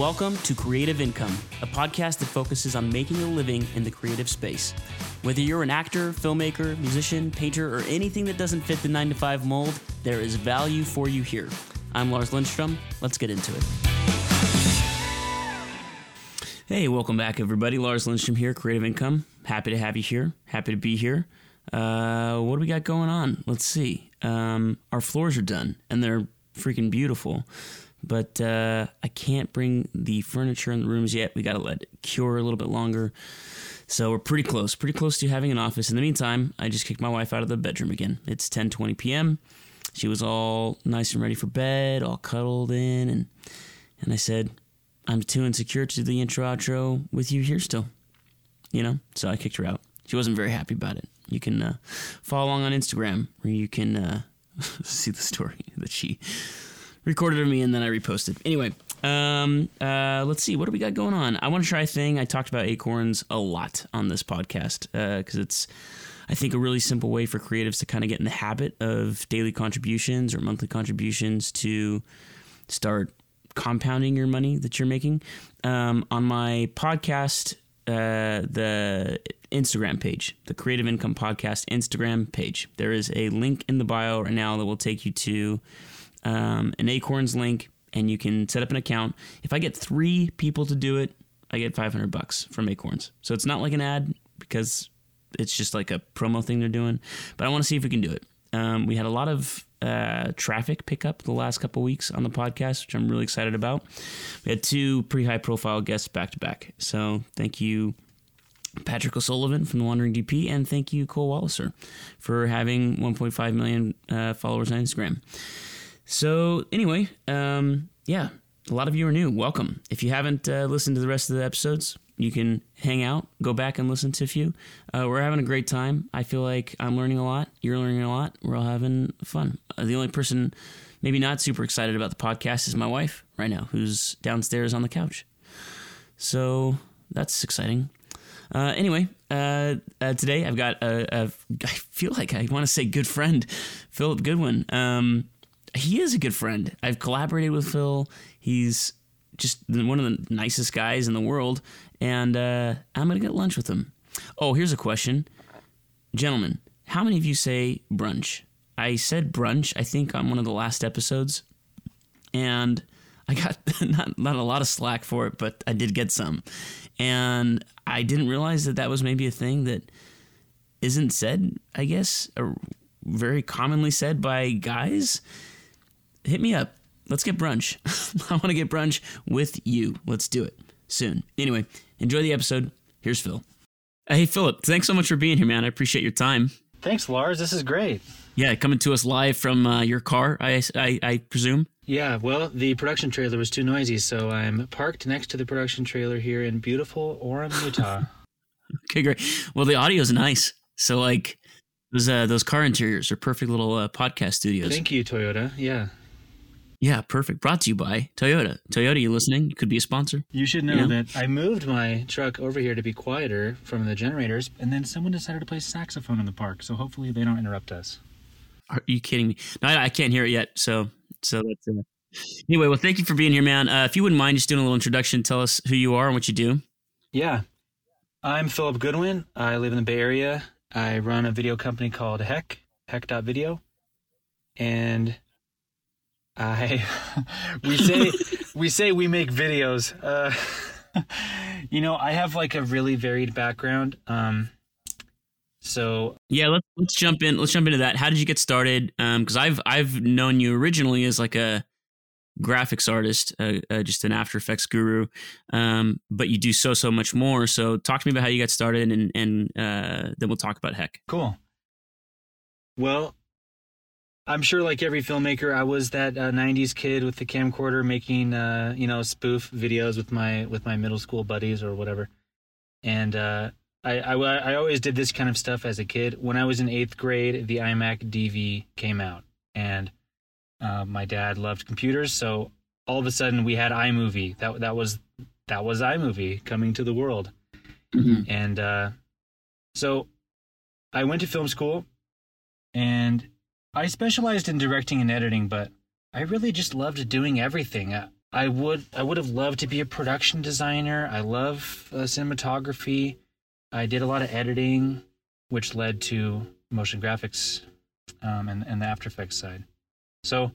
Welcome to Creative Income, a podcast that focuses on making a living in the creative space. Whether you're an actor, filmmaker, musician, painter, or anything that doesn't fit the 9 to 5 mold, there is value for you here. I'm Lars Lindstrom. Let's get into it. Hey, welcome back, everybody. Lars Lindstrom here, Creative Income. Happy to have you here. Happy to be here. Uh, what do we got going on? Let's see. Um, our floors are done, and they're freaking beautiful but uh, I can't bring the furniture in the rooms yet. We got to let it cure a little bit longer. So we're pretty close, pretty close to having an office. In the meantime, I just kicked my wife out of the bedroom again. It's 10:20 p.m. She was all nice and ready for bed, all cuddled in, and and I said, "I'm too insecure to do the intro outro with you here still." You know, so I kicked her out. She wasn't very happy about it. You can uh, follow along on Instagram, where you can uh, see the story that she recorded of me and then I reposted. Anyway, um, uh, let's see. What do we got going on? I want to try a thing. I talked about acorns a lot on this podcast because uh, it's, I think, a really simple way for creatives to kind of get in the habit of daily contributions or monthly contributions to start compounding your money that you're making. Um, on my podcast, uh, the Instagram page, the Creative Income Podcast Instagram page, there is a link in the bio right now that will take you to um, an Acorns link, and you can set up an account. If I get three people to do it, I get 500 bucks from Acorns. So it's not like an ad because it's just like a promo thing they're doing. But I want to see if we can do it. Um, we had a lot of uh, traffic pickup the last couple weeks on the podcast, which I'm really excited about. We had two pretty high profile guests back to back. So thank you, Patrick O'Sullivan from the Wandering DP, and thank you, Cole Walliser, for having 1.5 million uh, followers on Instagram. So anyway, um, yeah, a lot of you are new. Welcome. If you haven't uh, listened to the rest of the episodes, you can hang out, go back and listen to a few. Uh, we're having a great time. I feel like I'm learning a lot. You're learning a lot. We're all having fun. Uh, the only person maybe not super excited about the podcast is my wife right now, who's downstairs on the couch. So that's exciting. Uh, anyway, uh, uh, today I've got a, a, I feel like I want to say good friend, Philip Goodwin. Um, he is a good friend. I've collaborated with Phil. He's just one of the nicest guys in the world, and uh, I'm gonna get lunch with him. Oh, here's a question, gentlemen. How many of you say brunch? I said brunch. I think on one of the last episodes, and I got not not a lot of slack for it, but I did get some, and I didn't realize that that was maybe a thing that isn't said. I guess or very commonly said by guys hit me up. Let's get brunch. I want to get brunch with you. Let's do it soon. Anyway, enjoy the episode. Here's Phil. Hey, Philip, thanks so much for being here, man. I appreciate your time. Thanks, Lars. This is great. Yeah, coming to us live from uh, your car, I, I, I presume. Yeah, well, the production trailer was too noisy, so I'm parked next to the production trailer here in beautiful Orem, Utah. okay, great. Well, the audio is nice. So, like, those uh, those car interiors are perfect little uh, podcast studios. Thank you, Toyota. Yeah. Yeah, perfect. Brought to you by Toyota. Toyota, you listening? You could be a sponsor. You should know that I moved my truck over here to be quieter from the generators, and then someone decided to play saxophone in the park. So hopefully they don't interrupt us. Are you kidding me? No, I, I can't hear it yet. So, so that's uh, anyway. Well, thank you for being here, man. Uh, if you wouldn't mind just doing a little introduction, tell us who you are and what you do. Yeah, I'm Philip Goodwin. I live in the Bay Area. I run a video company called Heck Heck Video, and I we say we say we make videos. Uh, you know, I have like a really varied background. Um, so yeah, let's let's jump in. Let's jump into that. How did you get started? Because um, I've I've known you originally as like a graphics artist, uh, uh, just an After Effects guru, um, but you do so so much more. So talk to me about how you got started, and and uh, then we'll talk about Heck. Cool. Well, I'm sure, like every filmmaker, I was that uh, '90s kid with the camcorder making, uh, you know, spoof videos with my with my middle school buddies or whatever. And uh, I, I, I always did this kind of stuff as a kid. When I was in eighth grade, the iMac DV came out, and uh, my dad loved computers, so all of a sudden we had iMovie. That that was that was iMovie coming to the world, mm-hmm. and uh, so I went to film school, and I specialized in directing and editing, but I really just loved doing everything. I would I would have loved to be a production designer. I love uh, cinematography. I did a lot of editing, which led to motion graphics um, and, and the After Effects side. So,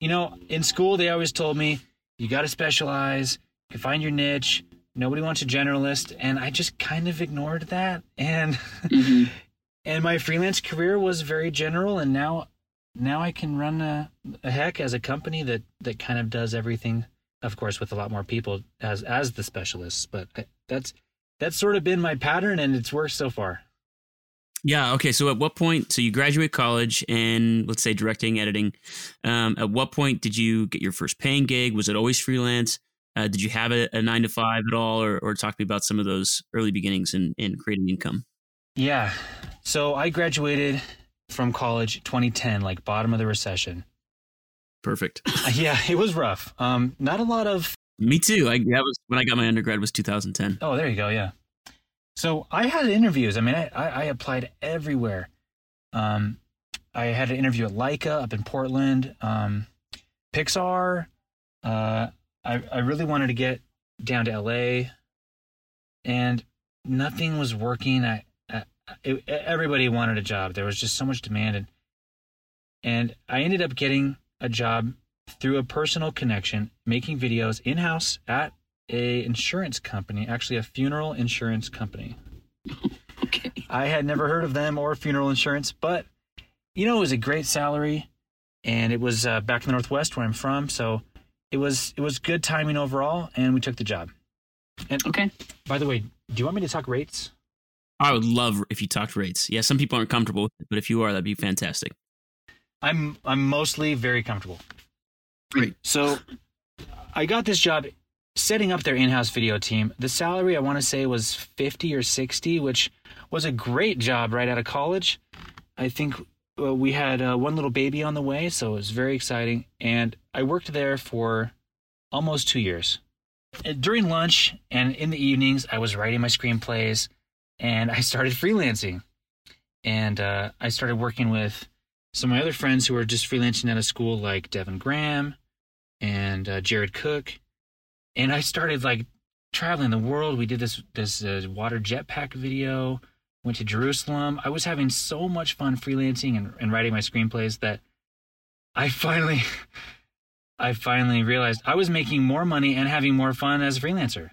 you know, in school they always told me you got to specialize, you find your niche. Nobody wants a generalist, and I just kind of ignored that. And Mhm. and my freelance career was very general, and now now I can run a, a heck as a company that that kind of does everything. Of course, with a lot more people as as the specialists, but I, that's that's sort of been my pattern, and it's worked so far. Yeah. Okay. So at what point? So you graduate college and let's say directing, editing. Um, at what point did you get your first paying gig? Was it always freelance? Uh, did you have a, a nine to five at all, or, or talk to me about some of those early beginnings in, in creating income? Yeah. So I graduated from college 2010, like bottom of the recession. Perfect. yeah, it was rough. Um, not a lot of Me too. I that was when I got my undergrad was 2010. Oh, there you go. Yeah. So I had interviews. I mean, I, I, applied everywhere. Um, I had an interview at Laika up in Portland, um, Pixar. Uh, I, I really wanted to get down to LA, and nothing was working. I it, everybody wanted a job. There was just so much demand, and and I ended up getting a job through a personal connection, making videos in house at a insurance company, actually a funeral insurance company. Okay. I had never heard of them or funeral insurance, but you know, it was a great salary, and it was uh, back in the Northwest where I'm from, so it was it was good timing overall, and we took the job. And Okay. by the way, do you want me to talk rates? I would love if you talked rates. Yeah, some people aren't comfortable it, but if you are, that'd be fantastic. I'm I'm mostly very comfortable. Great. So I got this job setting up their in-house video team. The salary I want to say was 50 or 60, which was a great job right out of college. I think uh, we had uh, one little baby on the way, so it was very exciting and I worked there for almost 2 years. During lunch and in the evenings, I was writing my screenplays and I started freelancing. And uh, I started working with some of my other friends who were just freelancing out of school, like Devin Graham and uh, Jared Cook, and I started like traveling the world. We did this this uh, water jetpack video. Went to Jerusalem. I was having so much fun freelancing and, and writing my screenplays that I finally, I finally realized I was making more money and having more fun as a freelancer.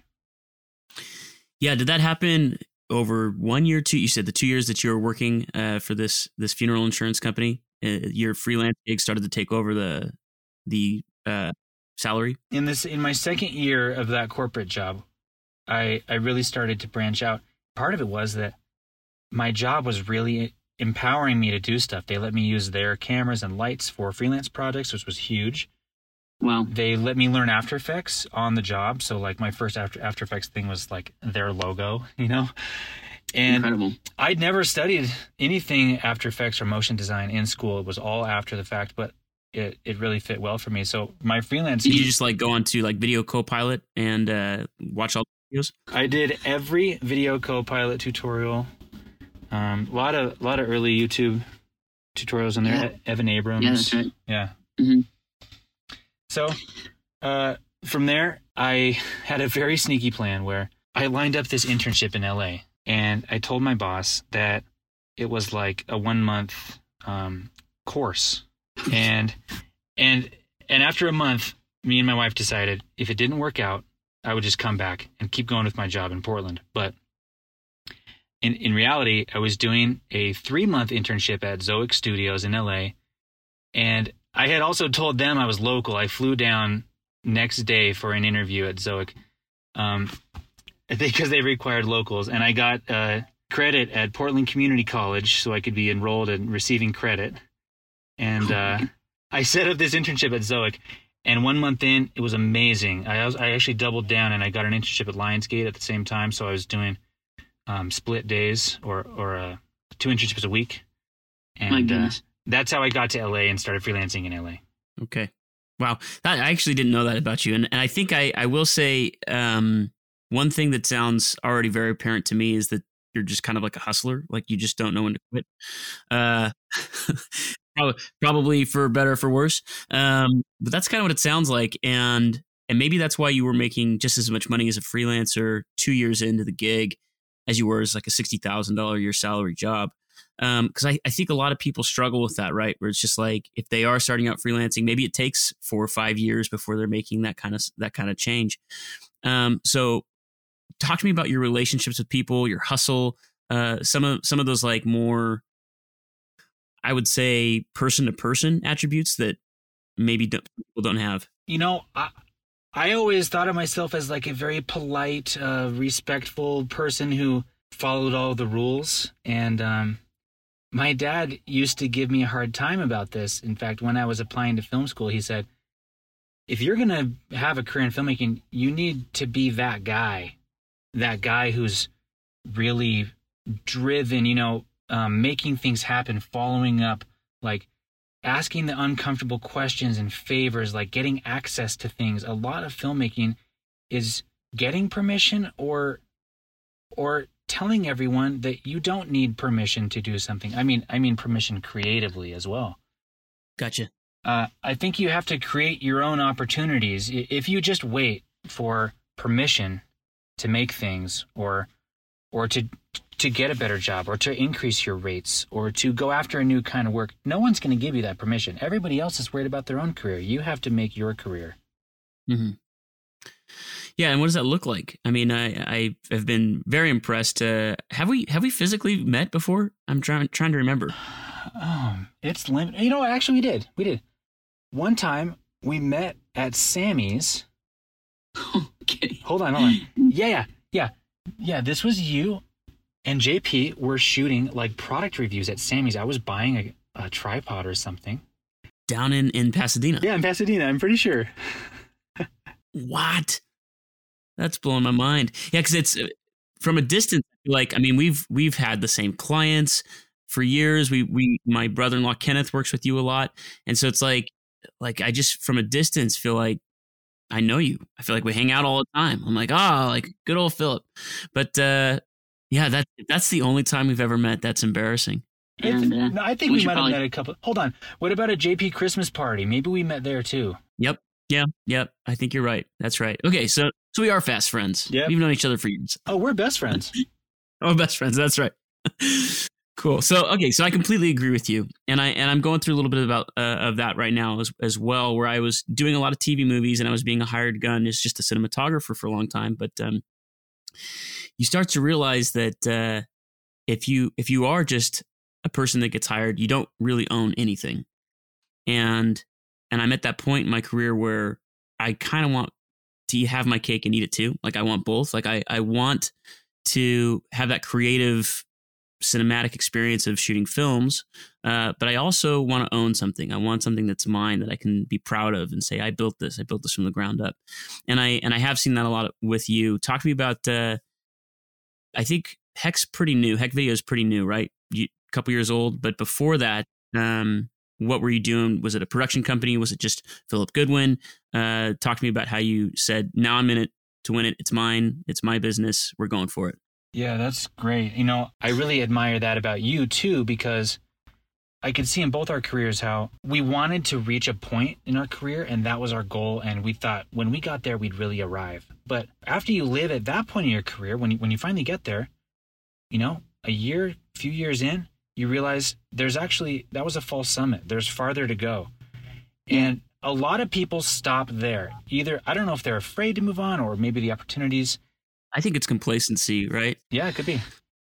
Yeah, did that happen over one year, two? You said the two years that you were working uh, for this this funeral insurance company, uh, your freelance gig started to take over the the uh, salary. in this in my second year of that corporate job i i really started to branch out part of it was that my job was really empowering me to do stuff they let me use their cameras and lights for freelance projects which was huge Wow. they let me learn after effects on the job so like my first after after effects thing was like their logo you know and Incredible. i'd never studied anything after effects or motion design in school it was all after the fact but it, it really fit well for me so my freelance Did you just like go on to like Video Copilot and uh, watch all the videos? I did every video co-pilot tutorial. Um, a lot of a lot of early YouTube tutorials in there. Yeah. Evan Abrams. Yeah, that's right. Yeah. Mhm. So, uh, from there, I had a very sneaky plan where I lined up this internship in LA, and I told my boss that it was like a one month um, course, and and and after a month, me and my wife decided if it didn't work out, I would just come back and keep going with my job in Portland. But in in reality, I was doing a three month internship at Zoic Studios in LA, and I had also told them I was local. I flew down next day for an interview at Zoic, um, because they required locals, and I got uh, credit at Portland Community College, so I could be enrolled and receiving credit. And uh, I set up this internship at Zoic, and one month in, it was amazing. I was, I actually doubled down, and I got an internship at Lionsgate at the same time, so I was doing um, split days or or uh, two internships a week. And My uh, goodness. That's how I got to LA and started freelancing in LA. Okay. Wow. I actually didn't know that about you. And, and I think I, I will say um, one thing that sounds already very apparent to me is that you're just kind of like a hustler. Like you just don't know when to quit. Uh, probably, for better or for worse. Um, but that's kind of what it sounds like. And and maybe that's why you were making just as much money as a freelancer two years into the gig as you were as like a sixty thousand dollar year salary job. Because um, I, I think a lot of people struggle with that, right? Where it's just like if they are starting out freelancing, maybe it takes four or five years before they're making that kind of that kind of change. Um, so, talk to me about your relationships with people, your hustle, uh, some of some of those like more, I would say, person to person attributes that maybe don't, people don't have. You know, I, I always thought of myself as like a very polite, uh, respectful person who followed all the rules. And um, my dad used to give me a hard time about this. In fact, when I was applying to film school, he said, if you're going to have a career in filmmaking, you need to be that guy, that guy who's really driven, you know, um, making things happen, following up, like asking the uncomfortable questions and favors, like getting access to things. A lot of filmmaking is getting permission or or telling everyone that you don't need permission to do something. I mean, I mean permission creatively as well. Gotcha. Uh, I think you have to create your own opportunities. If you just wait for permission to make things, or or to to get a better job or to increase your rates or to go after a new kind of work. No one's going to give you that permission. Everybody else is worried about their own career. You have to make your career. Mm-hmm. Yeah, and what does that look like? I mean, I I have been very impressed. Uh, have we have we physically met before? I'm trying trying to remember. Um, it's limited. You know, actually, we did. We did. One time we met at Samy's. okay. Hold on, hold on. Yeah, yeah, yeah, yeah. This was you and JP were shooting like product reviews at Samy's. I was buying a, a tripod or something. Down in, in Pasadena. Yeah, in Pasadena, I'm pretty sure. what? That's blowing my mind. Yeah, because it's from a distance. Like, I mean, we've we've had the same clients for years. We we my brother in law Kenneth works with you a lot, and so it's like like I just from a distance feel like I know you. I feel like we hang out all the time. I'm like, ah, oh, like good old Philip. But uh, yeah, that that's the only time we've ever met. That's embarrassing. And, uh, no, I think we, we might probably... have met a couple. Hold on. What about a JP Christmas party? Maybe we met there too. Yep. Yeah. Yep. I think you're right. That's right. Okay. So so we are fast friends. Yeah. We've known each other for years. Oh, we're best friends. oh, best friends. That's right. cool. So okay. So I completely agree with you, and I and I'm going through a little bit about uh, of that right now as as well, where I was doing a lot of TV movies and I was being a hired gun as just a cinematographer for a long time, but um you start to realize that uh, if you if you are just a person that gets hired, you don't really own anything. And and I'm at that point in my career where I kind of want to have my cake and eat it too. Like I want both. Like I I want to have that creative cinematic experience of shooting films, uh, but I also want to own something. I want something that's mine that I can be proud of and say I built this. I built this from the ground up, and I and I have seen that a lot with you. Talk to me about uh, I think Heck's pretty new. Heck Video is pretty new, right? A couple years old. But before that, um, what were you doing? Was it a production company? Was it just Philip Goodwin? Uh, talk to me about how you said, now I'm in it to win it. It's mine. It's my business. We're going for it. Yeah, that's great. You know, I really admire that about you too, because I could see in both our careers how we wanted to reach a point in our career and that was our goal. And we thought when we got there, we'd really arrive. But after you live at that point in your career, when you, when you finally get there, you know, a year, few years in, you realize there's actually, that was a false summit. There's farther to go. And a lot of people stop there. Either, I don't know if they're afraid to move on or maybe the opportunities. I think it's complacency, right? Yeah, it could be.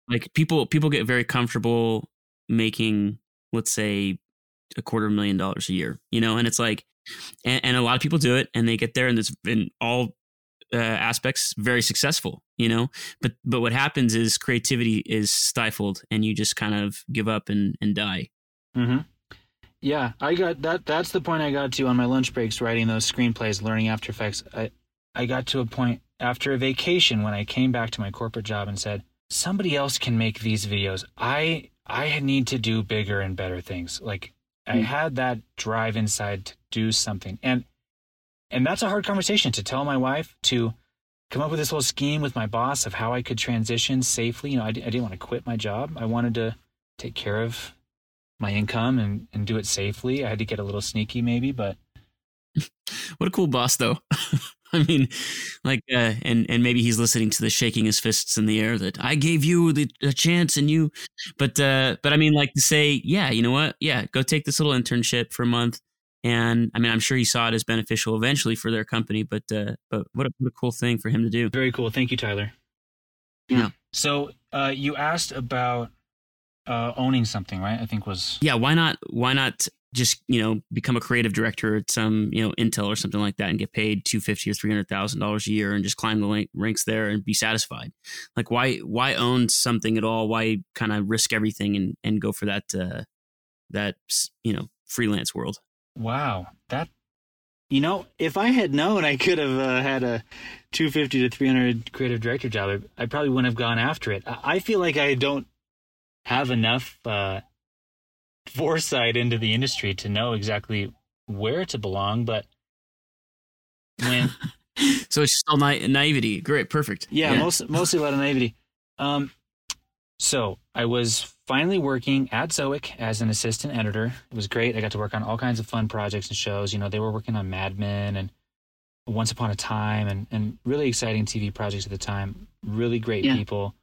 Like people, people get very comfortable making let's say a quarter million dollars a year, you know, and it's like, and, and, a lot of people do it and they get there and it's in all uh, aspects very successful, you know, but, but what happens is creativity is stifled and you just kind of give up and, and die. Mm-hmm. Yeah, I got that. That's the point I got to on my lunch breaks, writing those screenplays, learning After Effects. I, I got to a point after a vacation when I came back to my corporate job and said, somebody else can make these videos. I I need to do bigger and better things. Like I hmm. had that drive inside to do something. And and that's a hard conversation to tell my wife to come up with this whole scheme with my boss of how I could transition safely. You know, I, I didn't want to quit my job. I wanted to take care of my income and, and do it safely. I had to get a little sneaky maybe, but what a cool boss though. I mean, like, uh, and and maybe he's listening to the shaking his fists in the air that I gave you the a chance and you, but uh, but I mean, like to say, yeah, you know what, yeah, go take this little internship for a month, and I mean, I'm sure he saw it as beneficial eventually for their company, but uh, but what a, what a cool thing for him to do. Very cool. Thank you, Tyler. Yeah. So uh, you asked about uh, owning something, right? I think was Yeah, why not? Why not just you know become a creative director at some you know Intel or something like that and get paid two fifty or three hundred thousand dollars a year and just climb the ranks there and be satisfied. Like why why own something at all? Why kind of risk everything and and go for that uh, that you know freelance world? Wow, that you know, if I had known I could have uh, had a 250 to 300 creative director job, I probably wouldn't have gone after it. I feel like I don't have enough uh, foresight into the industry to know exactly where to belong. But when so it's just all na- naivety. Great, perfect. Yeah, yeah. Most, mostly a lot of naivety. Um, so I was finally working at Zoic as an assistant editor. It was great. I got to work on all kinds of fun projects and shows. You know, they were working on Mad Men and Once Upon a Time and, and really exciting TV projects at the time. Really great yeah. people,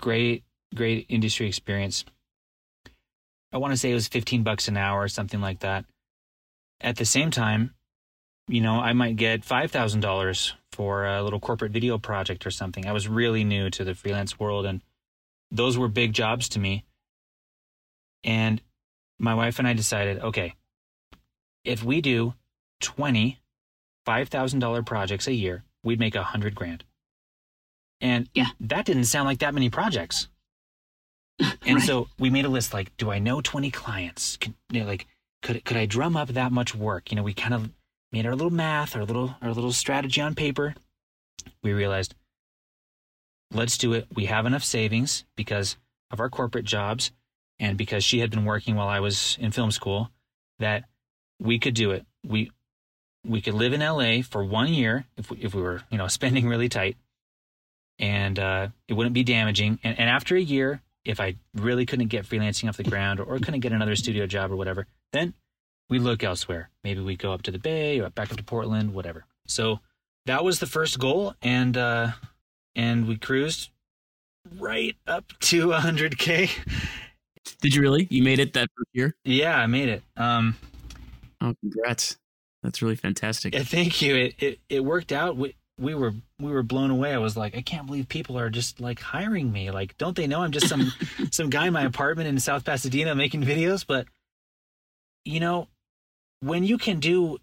great, great industry experience. I want to say it was 15 bucks an hour or something like that. At the same time, you know, I might get $5,000 for a little corporate video project or something. I was really new to the freelance world and those were big jobs to me. And my wife and I decided, okay, if we do 20 $5,000 projects a year, we'd make a hundred grand. And yeah. that didn't sound like that many projects. and right. so we made a list like, do I know 20 clients? Could, you know, like, could, could I drum up that much work? You know, we kind of made our little math, our little, our little strategy on paper. We realized, let's do it. We have enough savings because of our corporate jobs and because she had been working while I was in film school that we could do it. We we could live in LA for one year if we, if we were you know spending really tight, and uh, it wouldn't be damaging. And, and after a year, if I really couldn't get freelancing off the ground or, or couldn't get another studio job or whatever, then we look elsewhere. Maybe we go up to the Bay or back up to Portland, whatever. So that was the first goal, and uh, and we cruised right up to 100k. Did you really? You made it that year? Yeah, I made it. Um, oh, congrats! That's really fantastic. Yeah, thank you. It it, it worked out. We, we were we were blown away. I was like, I can't believe people are just like hiring me. Like, don't they know I'm just some some guy in my apartment in South Pasadena making videos? But you know, when you can do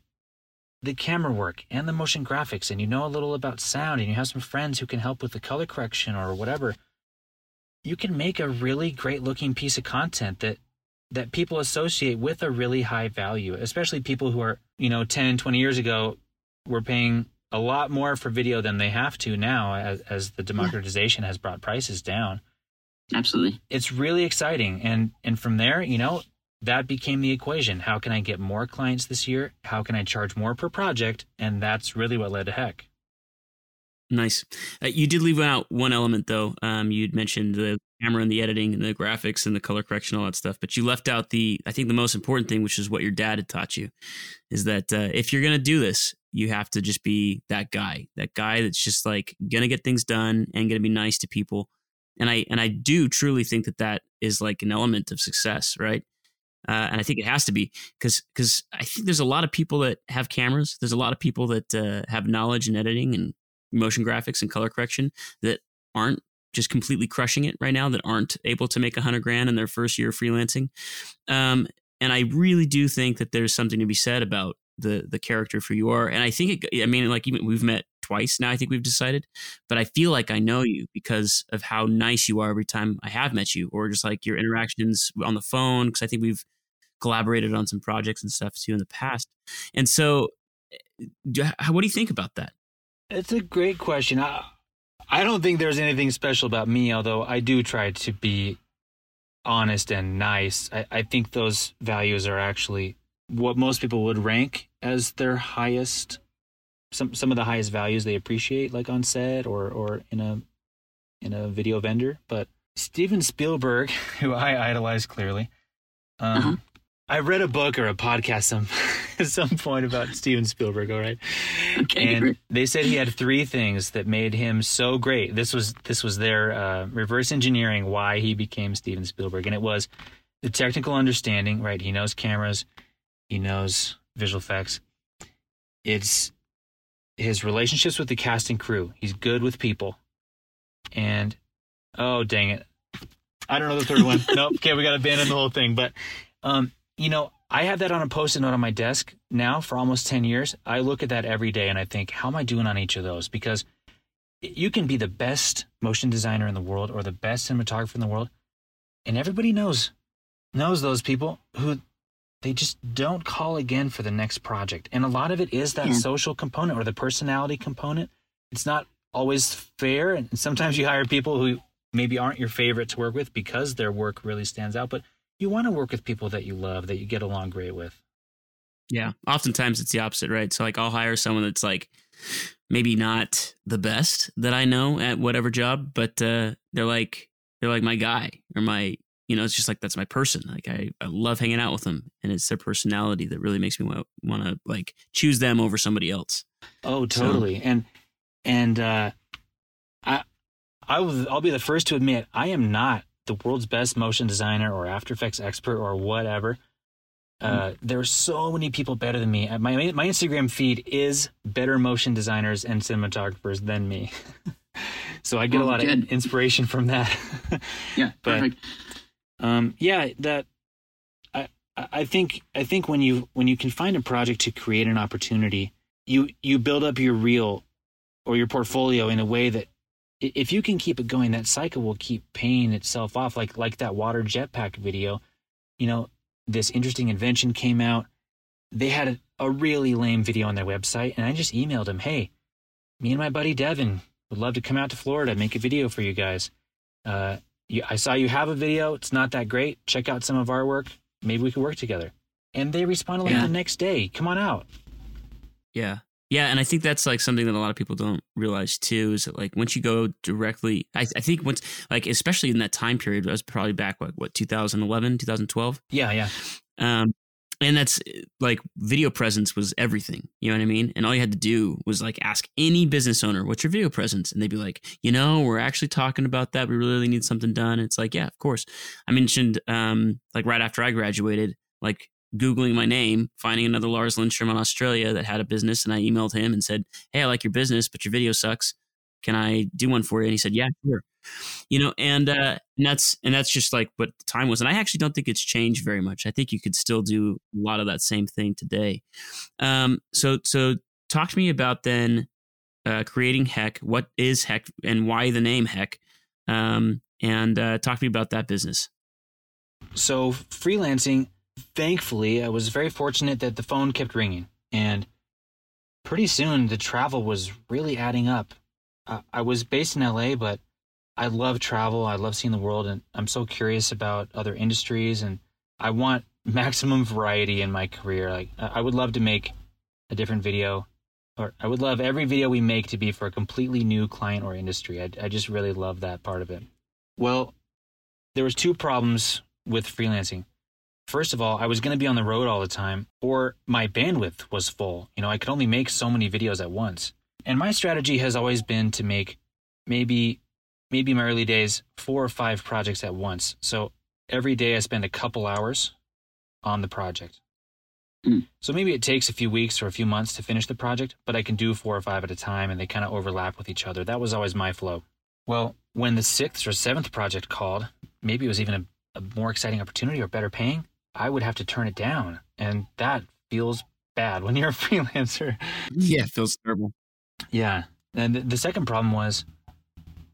the camera work and the motion graphics and you know a little about sound and you have some friends who can help with the color correction or whatever you can make a really great looking piece of content that that people associate with a really high value especially people who are you know 10 20 years ago were paying a lot more for video than they have to now as, as the democratization yeah. has brought prices down absolutely it's really exciting and and from there you know that became the equation. How can I get more clients this year? How can I charge more per project? And that's really what led to Heck. Nice. Uh, you did leave out one element though. Um, you'd mentioned the camera and the editing and the graphics and the color correction, all that stuff. But you left out the, I think, the most important thing, which is what your dad had taught you, is that uh, if you're gonna do this, you have to just be that guy, that guy that's just like gonna get things done and gonna be nice to people. And I and I do truly think that that is like an element of success, right? Uh, and I think it has to be because because I think there's a lot of people that have cameras. There's a lot of people that uh, have knowledge in editing and motion graphics and color correction that aren't just completely crushing it right now. That aren't able to make a hundred grand in their first year of freelancing. Um, and I really do think that there's something to be said about the the character for you are. And I think it, I mean like even we've met twice now. I think we've decided, but I feel like I know you because of how nice you are every time I have met you, or just like your interactions on the phone. Because I think we've collaborated on some projects and stuff too in the past. And so, eh, what do you think about that? It's a great question. I, I don't think there's anything special about me, although I do try to be honest and nice. I, I think those values are actually what most people would rank as their highest some some of the highest values they appreciate like on set or or in a in a video vendor but steven spielberg who i idolize clearly um, uh-huh. I read a book or a podcast some at some point about Steven Spielberg. All right, Okay. and they said he had three things that made him so great. This was this was their uh, reverse engineering why he became Steven Spielberg, and it was the technical understanding. Right, he knows cameras, he knows visual effects. It's his relationships with the cast and crew. He's good with people, and oh dang it, I don't know the third one. nope. Okay, we got to abandon the whole thing. But um, you know, I have that on a post-it note on my desk now for almost 10 years. I look at that every day and I think, how am I doing on each of those? Because you can be the best motion designer in the world or the best cinematographer in the world, and everybody knows knows those people who they just don't call again for the next project. And a lot of it is that Yeah. social component or the personality component. It's not always fair, and sometimes you hire people who maybe aren't your favorite to work with because their work really stands out, but you want to work with people that you love, that you get along great with. Yeah. Oftentimes it's the opposite, right? So like I'll hire someone that's like maybe not the best that I know at whatever job, but uh, they're like they're like my guy or my you know it's just like that's my person. Like I, I love hanging out with them, and it's their personality that really makes me want want to like choose them over somebody else. Oh, So- totally. And and uh, I I will I'll be the first to admit I am not the world's best motion designer or After Effects expert or whatever. Uh, there are so many people better than me. Uh, My my Instagram feed is better motion designers and cinematographers than me. so I get a lot good. of inspiration from that. Yeah, But- perfect. Um, yeah, that I I think I think when you when you can find a project to create an opportunity, you you build up your reel or your portfolio in a way that if you can keep it going, that cycle will keep paying itself off. Like like that water jetpack video, you know, this interesting invention came out. They had a, a really lame video on their website, and I just emailed them, "Hey, me and my buddy Devin would love to come out to Florida make a video for you guys." Uh, you, I saw you have a video. It's not that great. Check out some of our work. Maybe we could work together. And they responded like Yeah. the next day. Come on out. Yeah. Yeah, and I think that's like something that a lot of people don't realize too is that like once you go directly, I, I think once like especially in that time period, that was probably back like what 2011, 2012. Yeah, yeah. Um, and that's like video presence was everything. You know what I mean? And all you had to do was like ask any business owner, "What's your video presence?" And they'd be like, "You know, we're actually talking about that. We really need something done." It's like, yeah, of course. I mentioned um, like right after I graduated, like googling my name, finding another Lars Lindstrom in Australia that had a business, and I emailed him and said, "Hey, I like your business, but your video sucks. Can I do one for you?" And he said, "Yeah, sure." You know, and uh, and that's and that's just like what the time was. And I actually don't think it's changed very much. I think you could still do a lot of that same thing today. Um, so so talk to me about then uh, creating Heck. What is Heck, and why the name Heck? Um, and uh, talk to me about that business. So freelancing, thankfully, I was very fortunate that the phone kept ringing, and pretty soon the travel was really adding up. I, I was based in LA, but I love travel. I love seeing the world, and I'm so curious about other industries, and I want maximum variety in my career. Like I would love to make a different video, or I would love every video we make to be for a completely new client or industry. I, I just really love that part of it. Well, there was two problems with freelancing. First of all, I was going to be on the road all the time, or my bandwidth was full. You know, I could only make so many videos at once. And my strategy has always been to make maybe, maybe in my early days, four or five projects at once. So every day I spend a couple hours on the project. Mm. So maybe it takes a few weeks or a few months to finish the project, but I can do four or five at a time and they kind of overlap with each other. That was always my flow. Well, when the sixth or seventh project called, maybe it was even a, a more exciting opportunity or better paying, I would have to turn it down. And that feels bad when you're a freelancer. Yeah, it feels terrible. Yeah. And the, the second problem was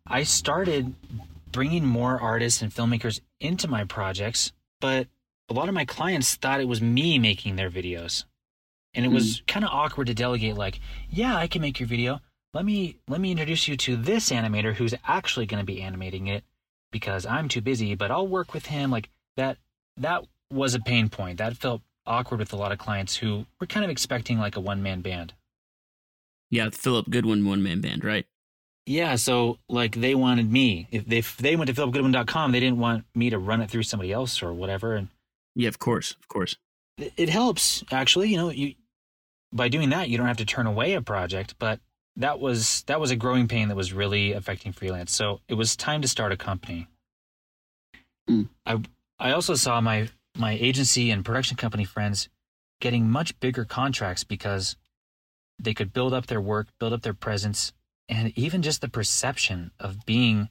I started bringing more artists and filmmakers into my projects, but a lot of my clients thought it was me making their videos. And it was mm-hmm. kind of awkward to delegate like, yeah, I can make your video. Let me let me introduce you to this animator who's actually going to be animating it because I'm too busy, but I'll work with him like that that was a pain point. That felt awkward with a lot of clients who were kind of expecting like a one-man band. Yeah, Philip Goodwin one man band, right? Yeah, so like they wanted me. If they if they went to philipgoodwin.com, they didn't want me to run it through somebody else or whatever. And Yeah, of course, of course. it it helps actually. You know, you by doing that, you don't have to turn away a project, but that was that was a growing pain that was really affecting freelance. So it was time to start a company. Mm. I I also saw my my agency and production company friends getting much bigger contracts because they could build up their work, build up their presence, and even just the perception of being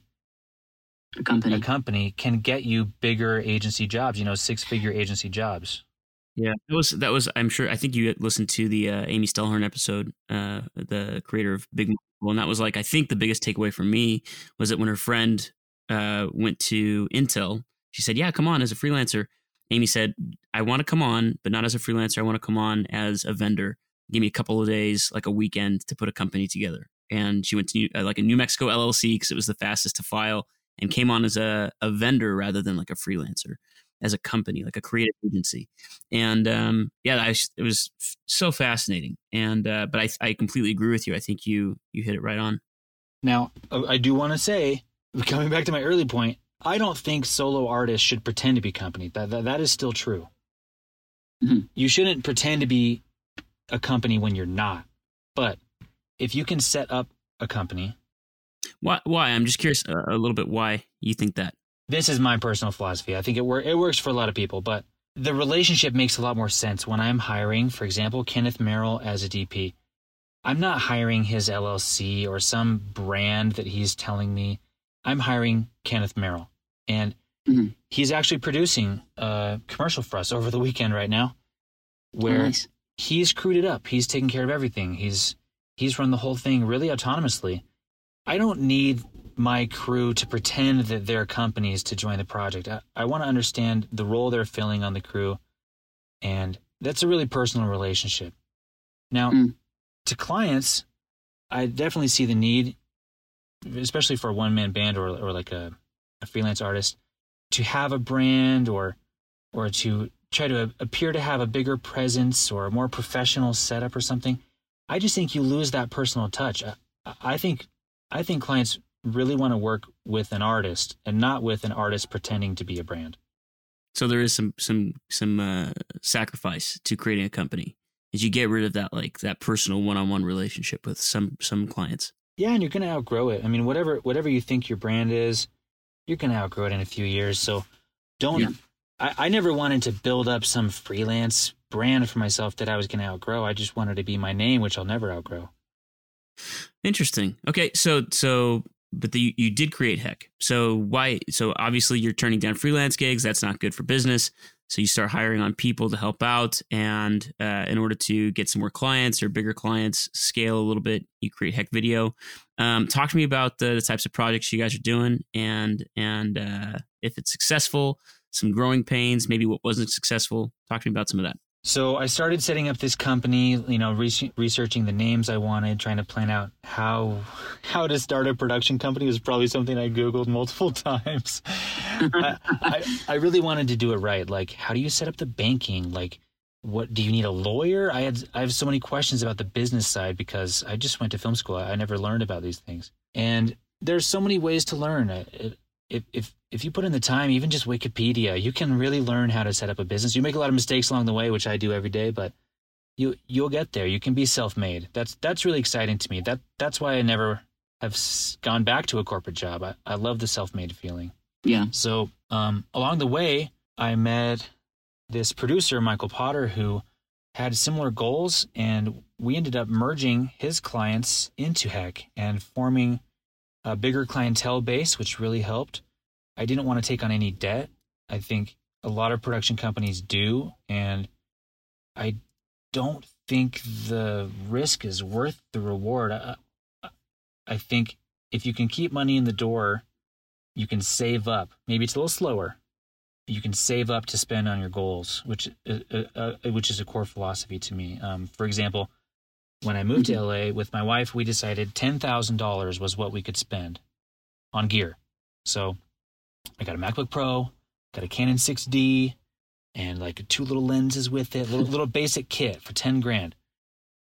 A company. a company can get you bigger agency jobs, you know, six figure agency jobs. Yeah, that was that was. I'm sure. I think you listened to the uh, Amy Stellhorn episode, uh, the creator of Big Well, and that was like I think the biggest takeaway for me was that when her friend uh, went to Intel, she said, "Yeah, come on as a freelancer." Amy said, "I want to come on, but not as a freelancer. I want to come on as a vendor. Give me a couple of days, like a weekend, to put a company together." And she went to New- uh, like a New Mexico LLC because it was the fastest to file, and came on as a, a vendor rather than like a freelancer, as a company, like a creative agency and um, yeah, I, it was so fascinating. And uh, but I, I completely agree with you. I think you you hit it right on. Now, uh, I do want to say, coming back to my early point, I don't think solo artists should pretend to be company. That that, that is still true. Mhm. You shouldn't pretend to be a company when you're not. But if you can set up a company, Why? Why? I'm just curious uh, a little bit why you think that. this is my personal philosophy. I think it wor- it works for a lot of people, but the relationship makes a lot more sense when I'm hiring, for example, Kenneth Merrill as a DP. I'm not hiring his LLC or some brand that he's telling me. I'm hiring Kenneth Merrill, and Mhm. he's actually producing a commercial for us over the weekend right now, Oh, where nice. he's crewed it up. He's taking care of everything. He's he's run the whole thing really autonomously. I don't need my crew to pretend that they're companies to join the project. I, I want to understand the role they're filling on the crew, and that's a really personal relationship. Now, Mm. to clients, I definitely see the need, especially for a one man band or or like a, a freelance artist, to have a brand or or to try to appear to have a bigger presence or a more professional setup or something. I just think you lose that personal touch. I, I think I think clients really want to work with an artist and not with an artist pretending to be a brand. So there is some some some uh, sacrifice to creating a company. Is you get rid of that like that personal one on one relationship with some some clients. Yeah, and you're going to outgrow it. I mean, whatever whatever you think your brand is, you're going to outgrow it in a few years. So don't. Yeah. I, I never wanted to build up some freelance brand for myself that I was going to outgrow. I just wanted to be my name, which I'll never outgrow. Interesting. Okay, so so but the, you did create Heck. So why? So obviously you're turning down freelance gigs. That's not good for business. So you start hiring on people to help out, and uh, in order to get some more clients or bigger clients, scale a little bit, you create Heck Video. Um, talk to me about the, the types of projects you guys are doing, and and uh, if it's successful, some growing pains, maybe what wasn't successful. Talk to me about some of that. So I started setting up this company, you know, re- researching the names I wanted, trying to plan out how how to start a production company was probably something I googled multiple times. I, I I really wanted to do it right. Like, how do you set up the banking? Like, what do you need a lawyer? I had I have so many questions about the business side because I just went to film school. I, I never learned about these things, and there's so many ways to learn. If if if you put in the time, even just Wikipedia, you can really learn how to set up a business. You make a lot of mistakes along the way, which I do every day, but you you'll get there. You can be self-made. That's that's really exciting to me. That that's why I never have gone back to a corporate job. I, I love the self-made feeling. Yeah. So um, along the way, I met this producer, Michael Potter, who had similar goals, and we ended up merging his clients into Heck and forming a bigger clientele base, which really helped. I didn't want to take on any debt. I think a lot of production companies do, and I don't think the risk is worth the reward. I, I- think if you can keep money in the door, you can save up. Maybe it's a little slower. You can save up to spend on your goals, which uh, uh, uh, which is a core philosophy to me. Um, for example, when I moved to LA with my wife, we decided ten thousand dollars was what we could spend on gear. So I got a MacBook Pro, got a Canon 6D, and like two little lenses with it, little little basic kit for ten grand.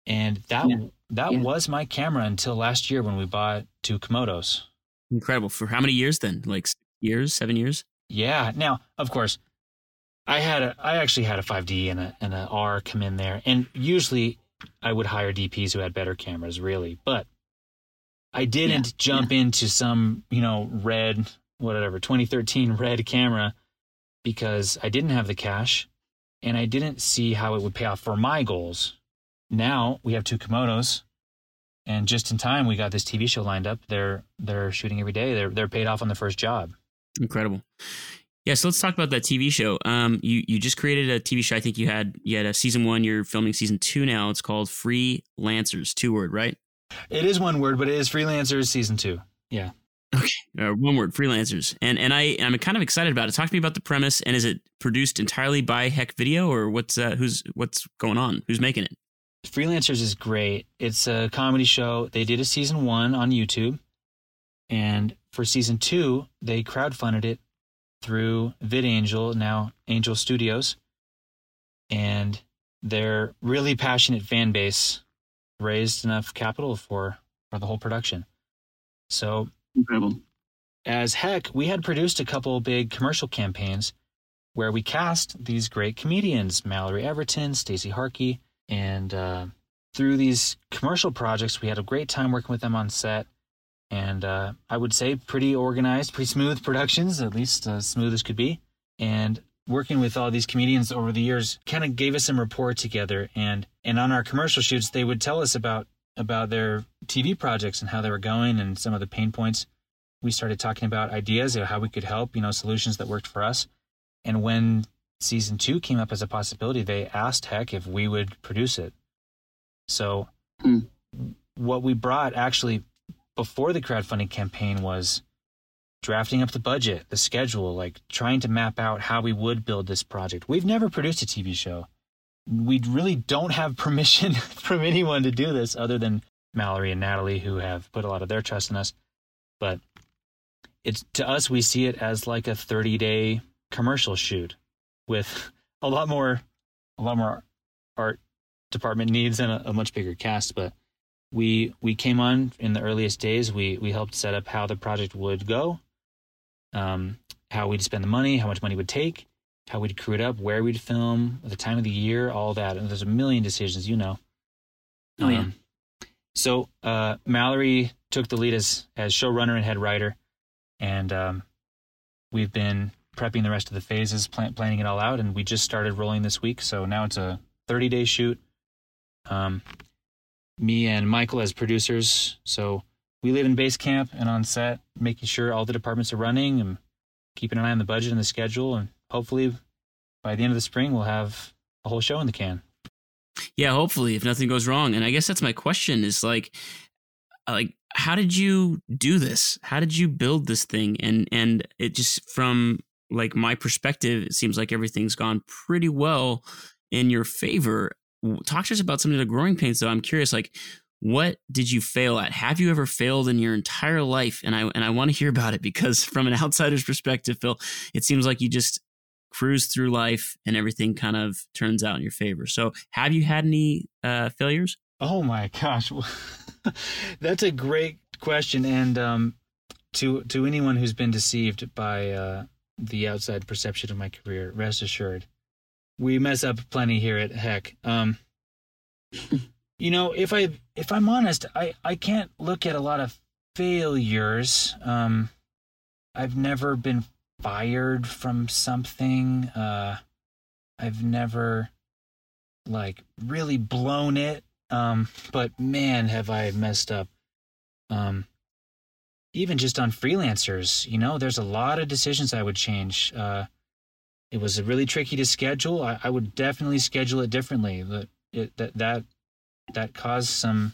And that Yeah. that Yeah. was my camera until last year when we bought two Komodos. Incredible. For how many years then? Like years, seven years? Yeah. Now, of course, I had a I actually had a 5D and a and a R come in there, and usually I would hire DPs who had better cameras, really, but I didn't Yeah, jump into some you know red whatever 2013 red camera because I didn't have the cash, and I didn't see how it would pay off for my goals. Now we have two Komodos, and just in time we got this TV show lined up. They're they're shooting every day. They're they're paid off on the first job. Incredible. Yeah, so let's talk about that TV show. Um, you you just created a TV show. I think you had you had a season one. You're filming season two now. It's called Freelancers. Two word, right? It is one word, but it is Freelancers season two. Yeah. Okay, uh, one word, freelancers. And and I I'm kind of excited about it. Talk to me about the premise. And is it produced entirely by Heck Video, or what's uh, who's what's going on? Who's making it? Freelancers is great. It's a comedy show. They did a season one on YouTube. And for season two, they crowdfunded it through VidAngel, now Angel Studios. And their really passionate fan base raised enough capital for, for the whole production. So Incredible. as heck, we had produced a couple big commercial campaigns where we cast these great comedians, Mallory Everton, Stacey Harkey, and uh, through these commercial projects, we had a great time working with them on set. And uh, I would say pretty organized, pretty smooth productions, at least as smooth as could be. And working with all these comedians over the years kind of gave us some rapport together. And and on our commercial shoots, they would tell us about about their TV projects and how they were going and some of the pain points we started talking about ideas of how we could help, you know, solutions that worked for us. And when season two came up as a possibility, they asked Heck if we would produce it. So, Hmm. what we brought actually before the crowdfunding campaign was drafting up the budget, the schedule, like trying to map out how we would build this project. We've never produced a TV show. We really don't have permission from anyone to do this other than Mallory and Natalie, who have put a lot of their trust in us. But it's to us, we see it as like a 30 day commercial shoot with a lot more, a lot more art department needs and a, a much bigger cast. But we we came on in the earliest days. We we helped set up how the project would go, um, how we'd spend the money, how much money would take, how we'd crew it up, where we'd film, the time of the year, all that. And there's a million decisions, you know. Oh, yeah. Um, so uh, Mallory took the lead as as showrunner and head writer, and um, we've been prepping the rest of the phases, plan- planning it all out, and we just started rolling this week. So now it's a 30 day shoot. Um, me and Michael as producers. So we live in base camp and on set, making sure all the departments are running and keeping an eye on the budget and the schedule. And hopefully by the end of the spring, we'll have a whole show in the can. Yeah, hopefully, if nothing goes wrong. And I guess that's my question: is like, like, how did you do this? How did you build this thing? And and it just from like my perspective, it seems like everything's gone pretty well in your favor. Talk to us about some of the growing pains, though. I'm curious, like, what did you fail at? Have you ever failed in your entire life? And I and I want to hear about it because from an outsider's perspective, Phil, it seems like you just cruise through life and everything kind of turns out in your favor. So, have you had any uh, failures? Oh my gosh, that's a great question. And um, to to anyone who's been deceived by uh, the outside perception of my career, rest assured, we mess up plenty here at Heck. Um, you know, if I if I'm honest, I I can't look at a lot of failures. Um, I've never been fired from something. Uh, I've never like really blown it. Um, but man, have I messed up. Um, even just on freelancers, you know, there's a lot of decisions I would change. Uh, it was really tricky to schedule. I, I would definitely schedule it differently. That that that that caused some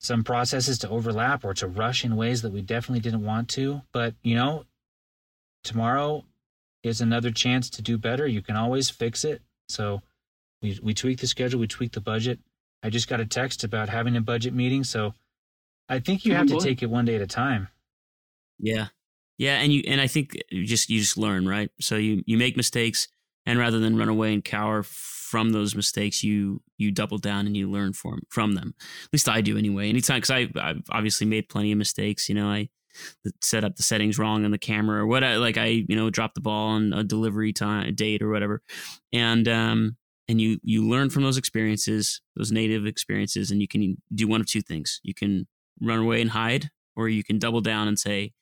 some processes to overlap or to rush in ways that we definitely didn't want to. But you know, tomorrow is another chance to do better. You can always fix it. So we we tweak the schedule, we tweak the budget. I just got a text about having a budget meeting, so I think you have to take it one day at a time. Yeah, yeah, and you and I think you just you just learn, right? So you you make mistakes, and rather than run away and cower from those mistakes, you you double down and you learn from from them. At least I do anyway. Anytime, because I I've obviously made plenty of mistakes. You know, I set up the settings wrong on the camera or what I like I you know dropped the ball on a delivery time date or whatever. And um and you you learn from those experiences those native experiences and you can do one of two things. You can run away and hide or you can double down and say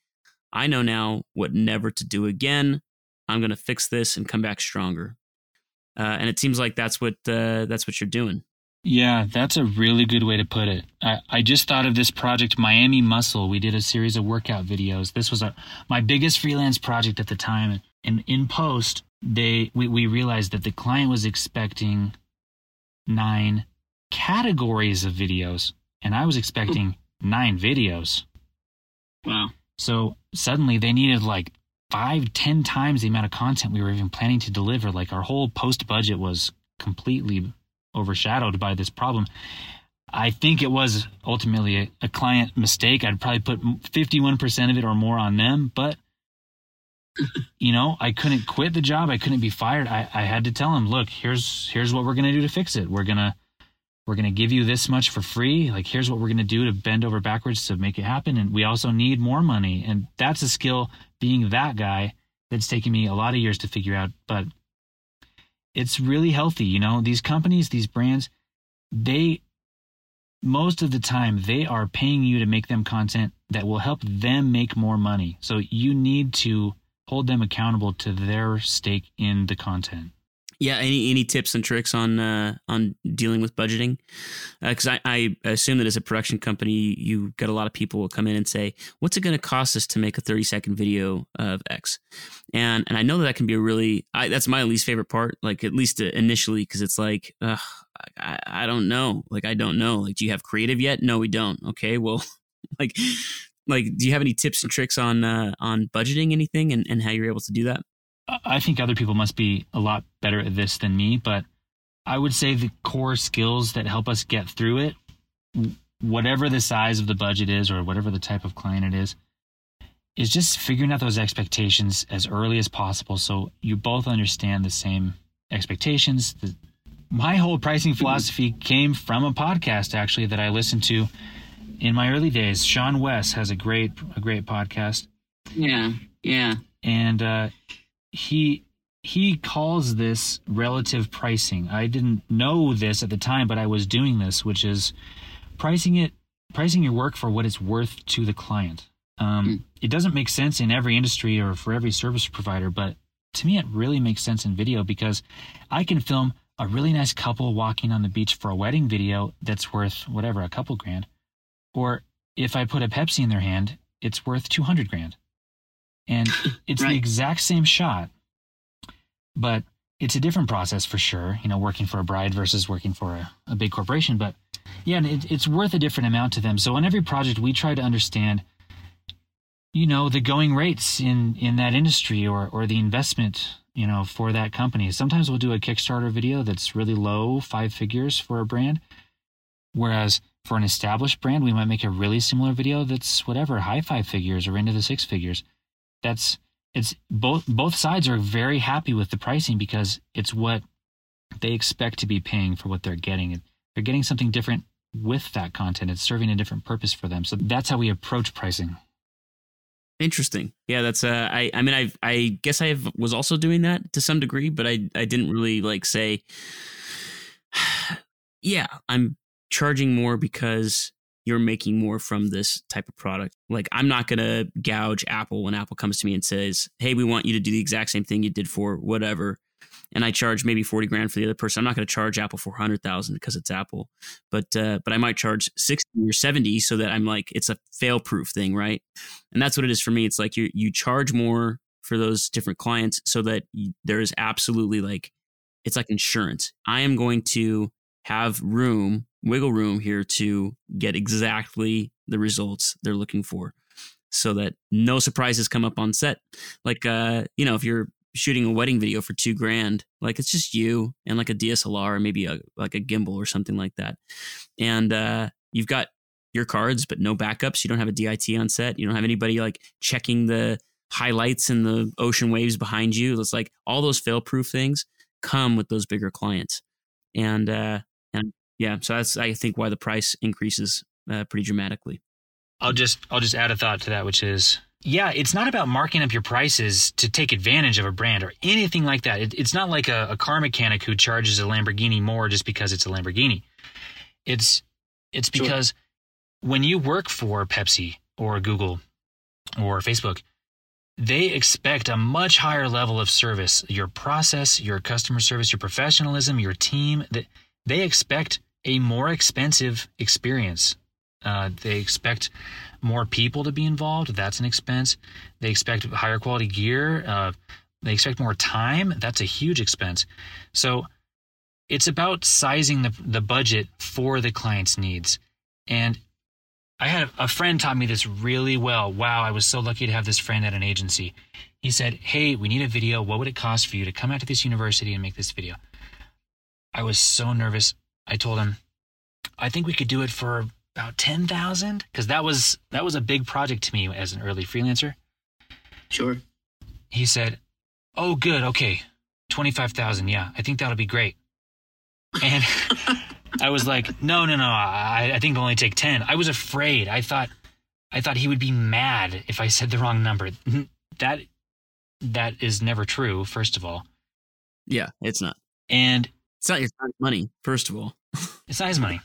I know now what never to do again. I'm going to fix this and come back stronger. Uh, and it seems like that's what uh, that's what you're doing Yeah, that's a really good way to put it. I, I just thought of this project, Miami Muscle. We did a series of workout videos. This was a, my biggest freelance project at the time. And in post, they we, we realized that the client was expecting nine categories of videos, and I was expecting nine videos. Wow. So suddenly they needed like five, ten times the amount of content we were even planning to deliver. Like our whole post budget was completely overshadowed by this problem. I think it was ultimately a, a client mistake. I'd probably put 51% of it or more on them, but you know, I couldn't quit the job. I couldn't be fired. I, I had to tell him, look, here's here's what we're gonna do to fix it. We're gonna we're gonna give you this much for free. Like here's what we're gonna do to bend over backwards to make it happen. And we also need more money. And that's a skill being that guy that's taken me a lot of years to figure out. But it's really healthy, you know. These companies, these brands, they most of the time they are paying you to make them content that will help them make more money. So you need to hold them accountable to their stake in the content. Yeah. Any any tips and tricks on uh, on dealing with budgeting? Because I, I assume that as a production company, you get a lot of people will come in and say, "What's it going to cost us to make a thirty second video of X?" And and I know that that can be a really I, that's my least favorite part. Like at least initially, because it's like, I, I don't know. Like I don't know. Like, do you have creative yet? No, we don't. Okay, well, like like do you have any tips and tricks on uh, on budgeting anything and, and how you're able to do that? I think other people must be a lot better at this than me, but I would say the core skills that help us get through it, whatever the size of the budget is or whatever the type of client it is, is just figuring out those expectations as early as possible so you both understand the same expectations. The, my whole pricing philosophy came from a podcast actually that I listened to in my early days. Sean West has a great a great podcast Yeah. Yeah. and uh, he he calls this relative pricing. I didn't know this at the time, but I was doing this, which is pricing it pricing your work for what it's worth to the client. Um, Mm. It doesn't make sense in every industry or for every service provider, but to me, it really makes sense in video because I can film a really nice couple walking on the beach for a wedding video that's worth whatever a couple grand, or if I put a Pepsi in their hand, it's worth two hundred grand and it's the exact same shot but it's a different process for sure you know working for a bride versus working for a, a big corporation. But yeah and it, it's worth a different amount to them. So on every project we try to understand you know the going rates in in that industry or or the investment you know for that company. Sometimes we'll do a kickstarter video that's really low five figures for a brand whereas for an established brand we might make a really similar video that's whatever high five figures or into the six figures that's it's both both sides are very happy with the pricing because it's what they expect to be paying for what they're getting. They're getting something different with that content. It's serving a different purpose for them. So that's how we approach pricing. Interesting. Yeah, that's uh I I mean I I guess I was also doing that to some degree, but I I didn't really like say yeah, I'm charging more because you're making more from this type of product. Like I'm not going to gouge Apple when Apple comes to me and says, "Hey, we want you to do the exact same thing you did for whatever." And I charge maybe 40 grand for the other person. I'm not going to charge Apple 400,000 because it's Apple. But uh but I might charge 60 or 70 so that I'm like it's a fail proof thing, right? and that's what it is for me it's like you you charge more for those different clients so that there is absolutely like it's like insurance i am going to have room wiggle room here to get exactly the results they're looking for so that no surprises come up on set like uh you know if you're shooting a wedding video for two grand like it's just you and like a dslr or maybe a like a gimbal or something like that and uh you've got your cards, but no backups. You don't have a DIT on set. You don't have anybody like checking the highlights and the ocean waves behind you. It's like all those fail proof things come with those bigger clients. And, uh, yeah, so that's, I think, why the price increases uh, pretty dramatically. I'll just I'll just add a thought to that, which is yeah, it's not about marking up your prices to take advantage of a brand or anything like that. It, it's not like a, a car mechanic who charges a Lamborghini more just because it's a Lamborghini. It's it's Sure. because when you work for Pepsi or Google or Facebook, they expect a much higher level of service. Your process, your customer service, your professionalism, your team, that they expect a more expensive experience. Uh, they expect more people to be involved. That's an expense. They expect higher quality gear. Uh, they expect more time. That's a huge expense. So it's about sizing the, the budget for the client's needs. And I had a friend taught me this really well. Wow, I was so lucky to have this friend at an agency. He said, Hey, we need a video. What would it cost for you to come out to this university and make this video? I was so nervous. I told him, I think we could do it for about 10,000 because that was that was a big project to me as an early freelancer. Sure. He said, "Oh good, okay. 25,000. Yeah, I think that'll be great." And I was like, "No, no, no. I I think it'll only take 10." I was afraid. I thought I thought he would be mad if I said the wrong number. That that is never true, first of all. Yeah, it's not. And It's not your money, first of all. It's not his money.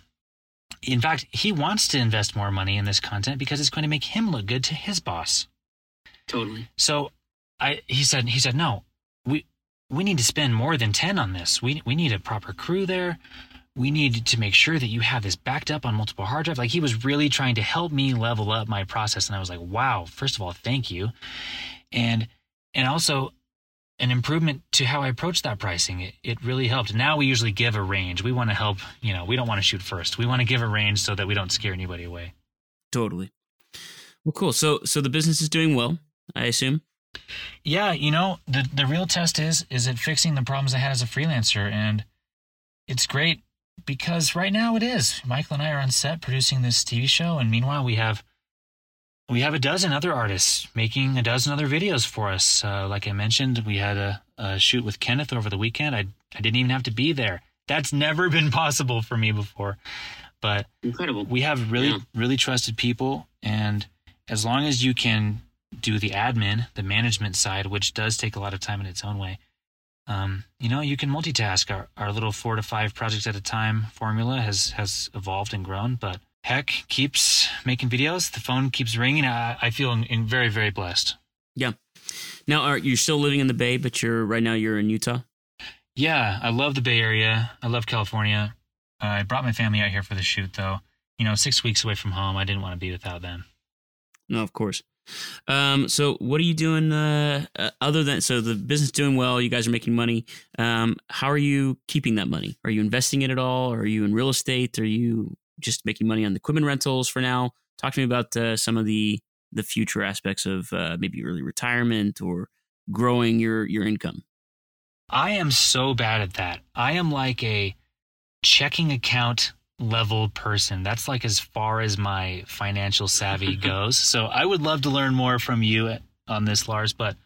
In fact, he wants to invest more money in this content because it's going to make him look good to his boss. Totally. So I he said he said no. We we need to spend more than 10 on this. We we need a proper crew there. We need to make sure that you have this backed up on multiple hard drives. Like he was really trying to help me level up my process and I was like, "Wow, first of all, thank you." And and also an improvement to how I approach that pricing. It, it really helped. Now we usually give a range. We want to help, you know, we don't want to shoot first. We want to give a range so that we don't scare anybody away. Totally. Well, cool. So, so the business is doing well, I assume. Yeah, you know, the the real test is is it fixing the problems I had as a freelancer and it's great because right now it is. Michael and I are on set producing this TV show and meanwhile we have we have a dozen other artists making a dozen other videos for us. Uh, like I mentioned, we had a, a shoot with Kenneth over the weekend. I I didn't even have to be there. That's never been possible for me before. But Incredible. we have really Yeah. really trusted people and as long as you can do the admin the management side which does take a lot of time in its own way um, you know you can multitask our, our little four to five projects at a time formula has has evolved and grown but heck keeps making videos the phone keeps ringing i, I feel in, in very very blessed Yeah. Now, are you still living in the Bay, but you're right now you're in Utah? yeah i love the bay area i love california i brought my family out here for the shoot though you know six weeks away from home i didn't want to be without them No, of course. Um, so what are you doing uh, uh, other than so the business doing well? You guys are making money. Um, how are you keeping that money? Are you investing it at all? Are you in real estate? Are you just making money on the equipment rentals for now? Talk to me about uh, some of the the future aspects of uh, maybe early retirement or growing your your income. I am so bad at that. I am like a checking account level person. That's like as far as my financial savvy goes. So I would love to learn more from you on this, Lars. But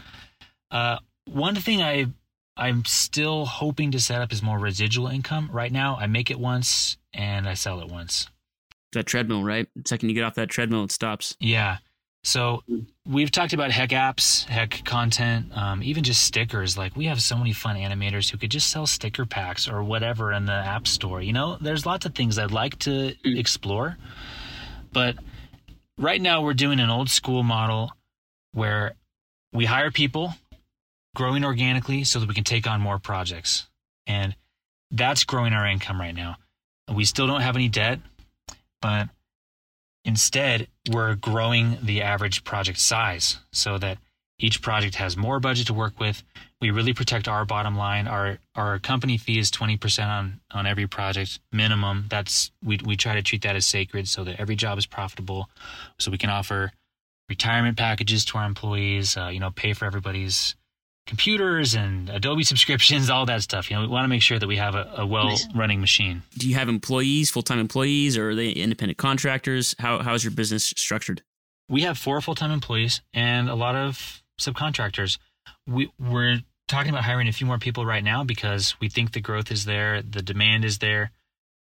uh, one thing I I'm still hoping to set up is more residual income. Right now, I make it once and I sell it once. That treadmill, right? The second you get off that treadmill, it stops. Yeah. So we've talked about heck apps, heck content, um, even just stickers. Like we have so many fun animators who could just sell sticker packs or whatever in the app store. You know, there's lots of things I'd like to Mm. explore. But right now we're doing an old school model where we hire people growing organically so that we can take on more projects. And that's growing our income right now. We still don't have any debt, but Instead, we're growing the average project size so that each project has more budget to work with. We really protect our bottom line. Our our company fee is 20% on on every project minimum. That's we we try to treat that as sacred so that every job is profitable. So we can offer retirement packages to our employees, uh, you know, pay for everybody's computers and Adobe subscriptions, all that stuff. You know, we want to make sure that we have a, a well running machine. Do you have employees, full time employees, or are they independent contractors? How how's your business structured? we have four full-time employees and a lot of subcontractors. We, we're talking about hiring a few more people right now because we think the growth is there, the demand is there,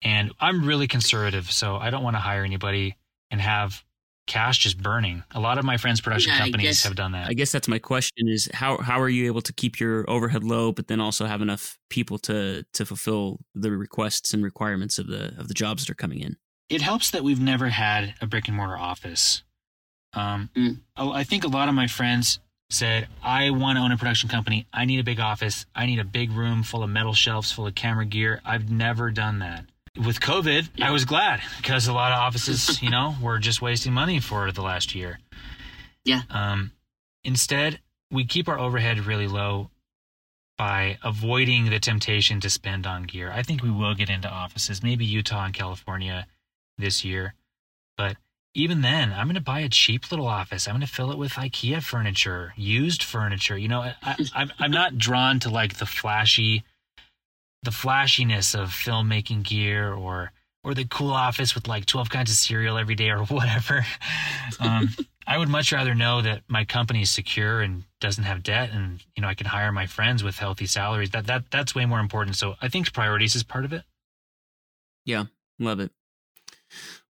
and I'm really conservative, so I don't want to hire anybody and have cash just burning. A lot of my friends' production Yeah, companies guess- have done that. I guess that's my question: is how how are you able to keep your overhead low, but then also have enough people to to fulfill the requests and requirements of the of the jobs that are coming in? it helps that we've never had a brick and mortar office. Um, Mm. I I think a lot of my friends said, I want to own a production company. I need a big office. I need a big room full of metal shelves, full of camera gear. I've never done that. With COVID, I was glad because a lot of offices, you know, were just wasting money for the last year. Yeah. Um, instead, we keep our overhead really low by avoiding the temptation to spend on gear. I think we will get into offices, maybe Utah and California this year. But even then, I'm going to buy a cheap little office. I'm going to fill it with IKEA furniture, used furniture. You know, I, I, I'm I'm not drawn to like the flashy, the flashiness of filmmaking gear or or the cool office with like 12 kinds of cereal every day or whatever. Um, I would much rather know that my company is secure and doesn't have debt, and you know I can hire my friends with healthy salaries. That that that's way more important. So I think priorities is part of it. Yeah, love it.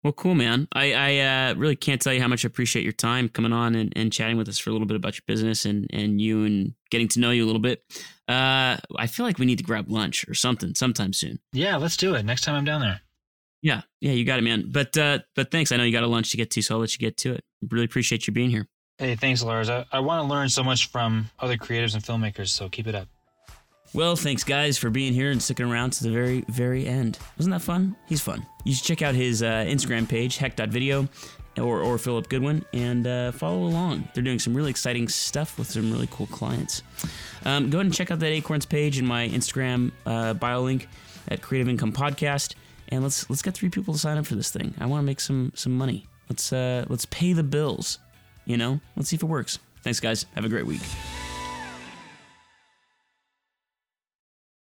Well, cool, man. I, I uh, really can't tell you how much I appreciate your time coming on and, and chatting with us for a little bit about your business and, and you and getting to know you a little bit. Uh, I feel like we need to grab lunch or something sometime soon. Yeah, let's do it next time I'm down there. Yeah, yeah, you got it, man. But uh, but thanks. I know you got a lunch to get to, so I'll let you get to it. Really appreciate you being here. Hey, thanks, Lars. I, I want to learn so much from other creatives and filmmakers, so keep it up. Well, thanks guys for being here and sticking around to the very, very end. Wasn't that fun? He's fun. You should check out his uh, Instagram page, heck.video, or, or Philip Goodwin, and uh, follow along. They're doing some really exciting stuff with some really cool clients. Um, go ahead and check out that Acorns page in my Instagram uh, bio link at Creative Income Podcast, and let's let's get three people to sign up for this thing. I want to make some some money. Let's uh, let's pay the bills. You know, let's see if it works. Thanks, guys. Have a great week.